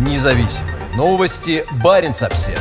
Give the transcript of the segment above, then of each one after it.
Независимые новости. Барин обсерва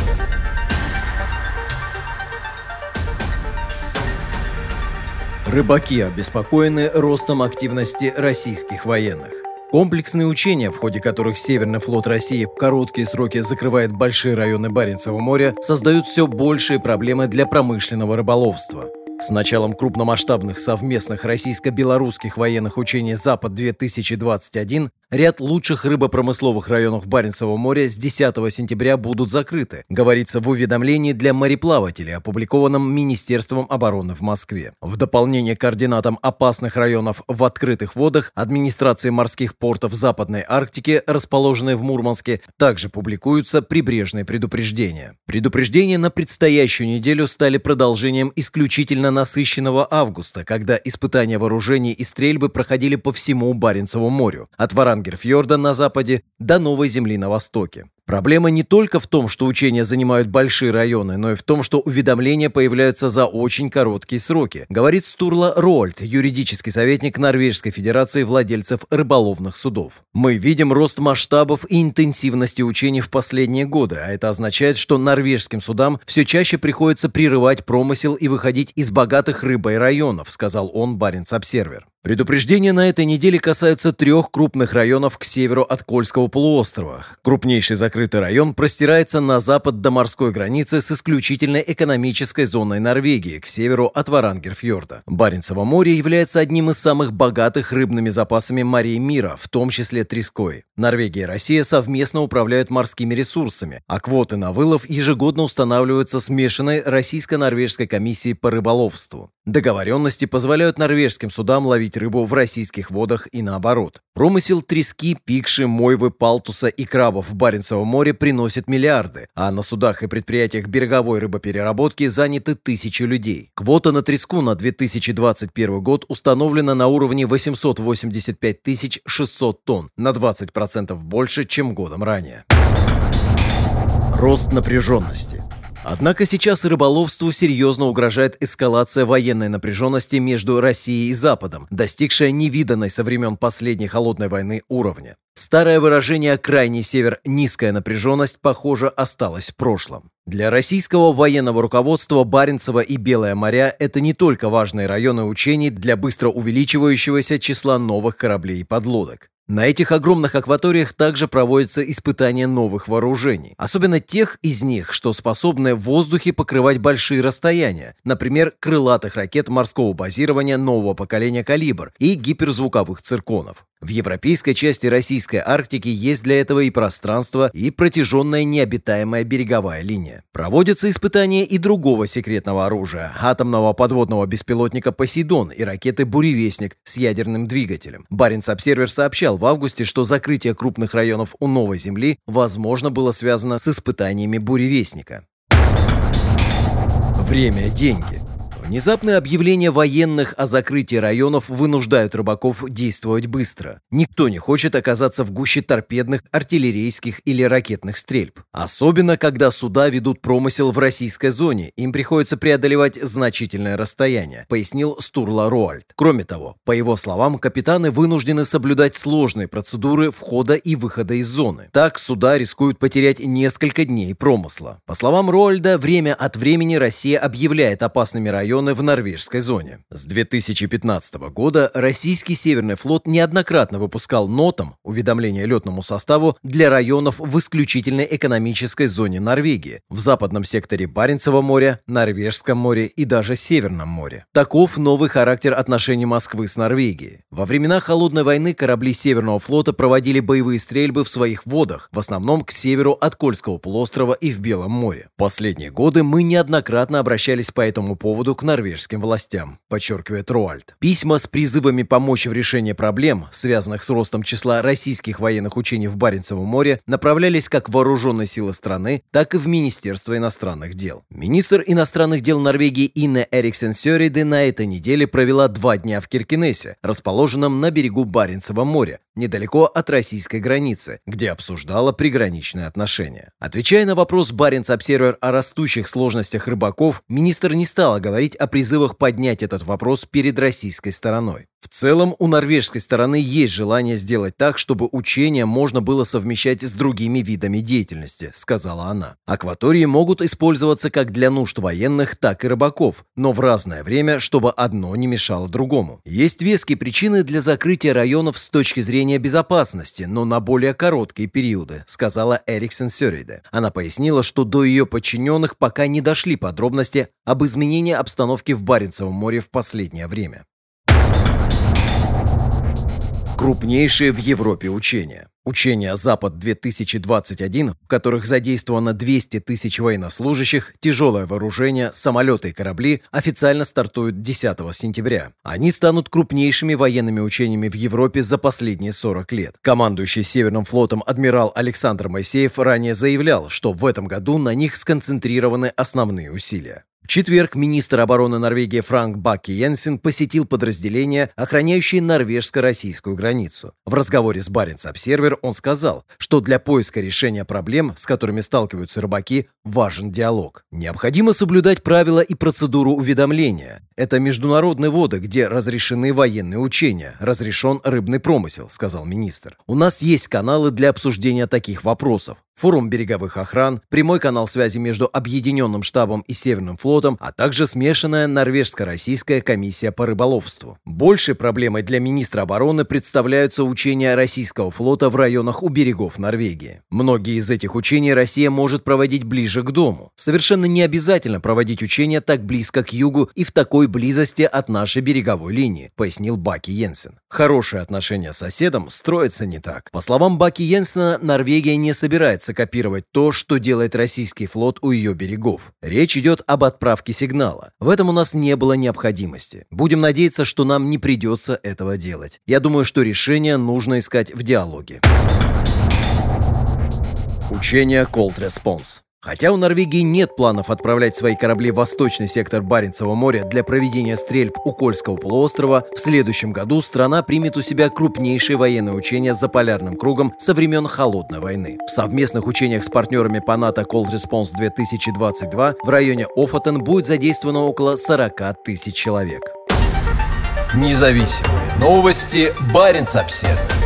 Рыбаки обеспокоены ростом активности российских военных. Комплексные учения, в ходе которых Северный флот России в короткие сроки закрывает большие районы Баренцева моря, создают все большие проблемы для промышленного рыболовства. С началом крупномасштабных совместных российско-белорусских военных учений «Запад-2021» ряд лучших рыбопромысловых районов Баренцева моря с 10 сентября будут закрыты, говорится в уведомлении для мореплавателей, опубликованном Министерством обороны в Москве. В дополнение к координатам опасных районов в открытых водах администрации морских портов Западной Арктики, расположенной в Мурманске, также публикуются прибрежные предупреждения. Предупреждения на предстоящую неделю стали продолжением исключительно насыщенного августа, когда испытания вооружений и стрельбы проходили по всему Баренцеву морю, от Варангерфьорда на западе до Новой Земли на востоке. Проблема не только в том, что учения занимают большие районы, но и в том, что уведомления появляются за очень короткие сроки, говорит Стурла Рольд, юридический советник Норвежской Федерации владельцев рыболовных судов. Мы видим рост масштабов и интенсивности учений в последние годы, а это означает, что норвежским судам все чаще приходится прерывать промысел и выходить из богатых рыбой районов, сказал он Баренц Обсервер. Предупреждения на этой неделе касаются трех крупных районов к северу от Кольского полуострова. Крупнейший закрытый район простирается на запад до морской границы с исключительной экономической зоной Норвегии, к северу от Варангерфьорда. Баренцево море является одним из самых богатых рыбными запасами морей мира, в том числе треской. Норвегия и Россия совместно управляют морскими ресурсами, а квоты на вылов ежегодно устанавливаются смешанной российско-норвежской комиссией по рыболовству. Договоренности позволяют норвежским судам ловить рыбу в российских водах и наоборот. Промысел трески, пикши, мойвы, палтуса и крабов в Баренцевом море приносит миллиарды, а на судах и предприятиях береговой рыбопереработки заняты тысячи людей. Квота на треску на 2021 год установлена на уровне 885 600 тонн, на 20% больше, чем годом ранее. Рост напряженности. Однако сейчас рыболовству серьезно угрожает эскалация военной напряженности между Россией и Западом, достигшая невиданной со времен последней холодной войны уровня. Старое выражение «крайний север, низкая напряженность» похоже осталось в прошлом. Для российского военного руководства Баренцева и Белое моря это не только важные районы учений для быстро увеличивающегося числа новых кораблей и подлодок. На этих огромных акваториях также проводятся испытания новых вооружений, особенно тех из них, что способны в воздухе покрывать большие расстояния, например, крылатых ракет морского базирования нового поколения «Калибр» и гиперзвуковых цирконов. В европейской части российской Арктики есть для этого и пространство, и протяженная необитаемая береговая линия. Проводятся испытания и другого секретного оружия – атомного подводного беспилотника «Посейдон» и ракеты «Буревестник» с ядерным двигателем. Баренц-Обсервер сообщал в августе, что закрытие крупных районов у Новой Земли возможно было связано с испытаниями «Буревестника». Время – деньги. Внезапное объявление военных о закрытии районов вынуждают рыбаков действовать быстро. Никто не хочет оказаться в гуще торпедных, артиллерийских или ракетных стрельб. Особенно, когда суда ведут промысел в российской зоне, им приходится преодолевать значительное расстояние, пояснил Стурла Роальд. Кроме того, по его словам, капитаны вынуждены соблюдать сложные процедуры входа и выхода из зоны. Так суда рискуют потерять несколько дней промысла. По словам Роальда, время от времени Россия объявляет опасными районами районы в норвежской зоне. С 2015 года российский Северный флот неоднократно выпускал нотам уведомления летному составу для районов в исключительной экономической зоне Норвегии, в западном секторе Баренцева моря, Норвежском море и даже Северном море. Таков новый характер отношений Москвы с Норвегией. Во времена Холодной войны корабли Северного флота проводили боевые стрельбы в своих водах, в основном к северу от Кольского полуострова и в Белом море. Последние годы мы неоднократно обращались по этому поводу к норвежским властям, подчеркивает Руальд. Письма с призывами помочь в решении проблем, связанных с ростом числа российских военных учений в Баренцевом море, направлялись как в вооруженные силы страны, так и в Министерство иностранных дел. Министр иностранных дел Норвегии Инна Эриксен Сёриде на этой неделе провела два дня в Киркинессе, расположенном на берегу Баренцева моря, недалеко от российской границы, где обсуждала приграничные отношения. Отвечая на вопрос Баренц Обсервер о растущих сложностях рыбаков, министр не стала говорить о призывах поднять этот вопрос перед российской стороной. В целом, у норвежской стороны есть желание сделать так, чтобы учения можно было совмещать с другими видами деятельности, сказала она. Акватории могут использоваться как для нужд военных, так и рыбаков, но в разное время, чтобы одно не мешало другому. Есть веские причины для закрытия районов с точки зрения безопасности, но на более короткие периоды, сказала Эриксон Сёриде. Она пояснила, что до ее подчиненных пока не дошли подробности об изменении обстановки в Баренцевом море в последнее время. Крупнейшие в Европе учения. Учения «Запад-2021», в которых задействовано 200 тысяч военнослужащих, тяжелое вооружение, самолеты и корабли, официально стартуют 10 сентября. Они станут крупнейшими военными учениями в Европе за последние 40 лет. Командующий Северным флотом адмирал Александр Моисеев ранее заявлял, что в этом году на них сконцентрированы основные усилия четверг министр обороны Норвегии Франк Бакки Йенсен посетил подразделение, охраняющее норвежско-российскую границу. В разговоре с Баренц Обсервер он сказал, что для поиска решения проблем, с которыми сталкиваются рыбаки, важен диалог. Необходимо соблюдать правила и процедуру уведомления. Это международные воды, где разрешены военные учения, разрешен рыбный промысел, сказал министр. У нас есть каналы для обсуждения таких вопросов форум береговых охран, прямой канал связи между Объединенным штабом и Северным флотом, а также смешанная норвежско-российская комиссия по рыболовству. Большей проблемой для министра обороны представляются учения российского флота в районах у берегов Норвегии. Многие из этих учений Россия может проводить ближе к дому. Совершенно не обязательно проводить учения так близко к югу и в такой близости от нашей береговой линии, пояснил Баки Йенсен. Хорошие отношения с соседом строятся не так. По словам Баки Йенсена, Норвегия не собирается копировать то, что делает российский флот у ее берегов. Речь идет об отправке сигнала. В этом у нас не было необходимости. Будем надеяться, что нам не придется этого делать. Я думаю, что решение нужно искать в диалоге. Учение Cold Response Хотя у Норвегии нет планов отправлять свои корабли в восточный сектор Баренцева моря для проведения стрельб у Кольского полуострова, в следующем году страна примет у себя крупнейшие военные учения за полярным кругом со времен Холодной войны. В совместных учениях с партнерами по НАТО Cold Response 2022 в районе Офотен будет задействовано около 40 тысяч человек. Независимые новости Баренц-Обседный.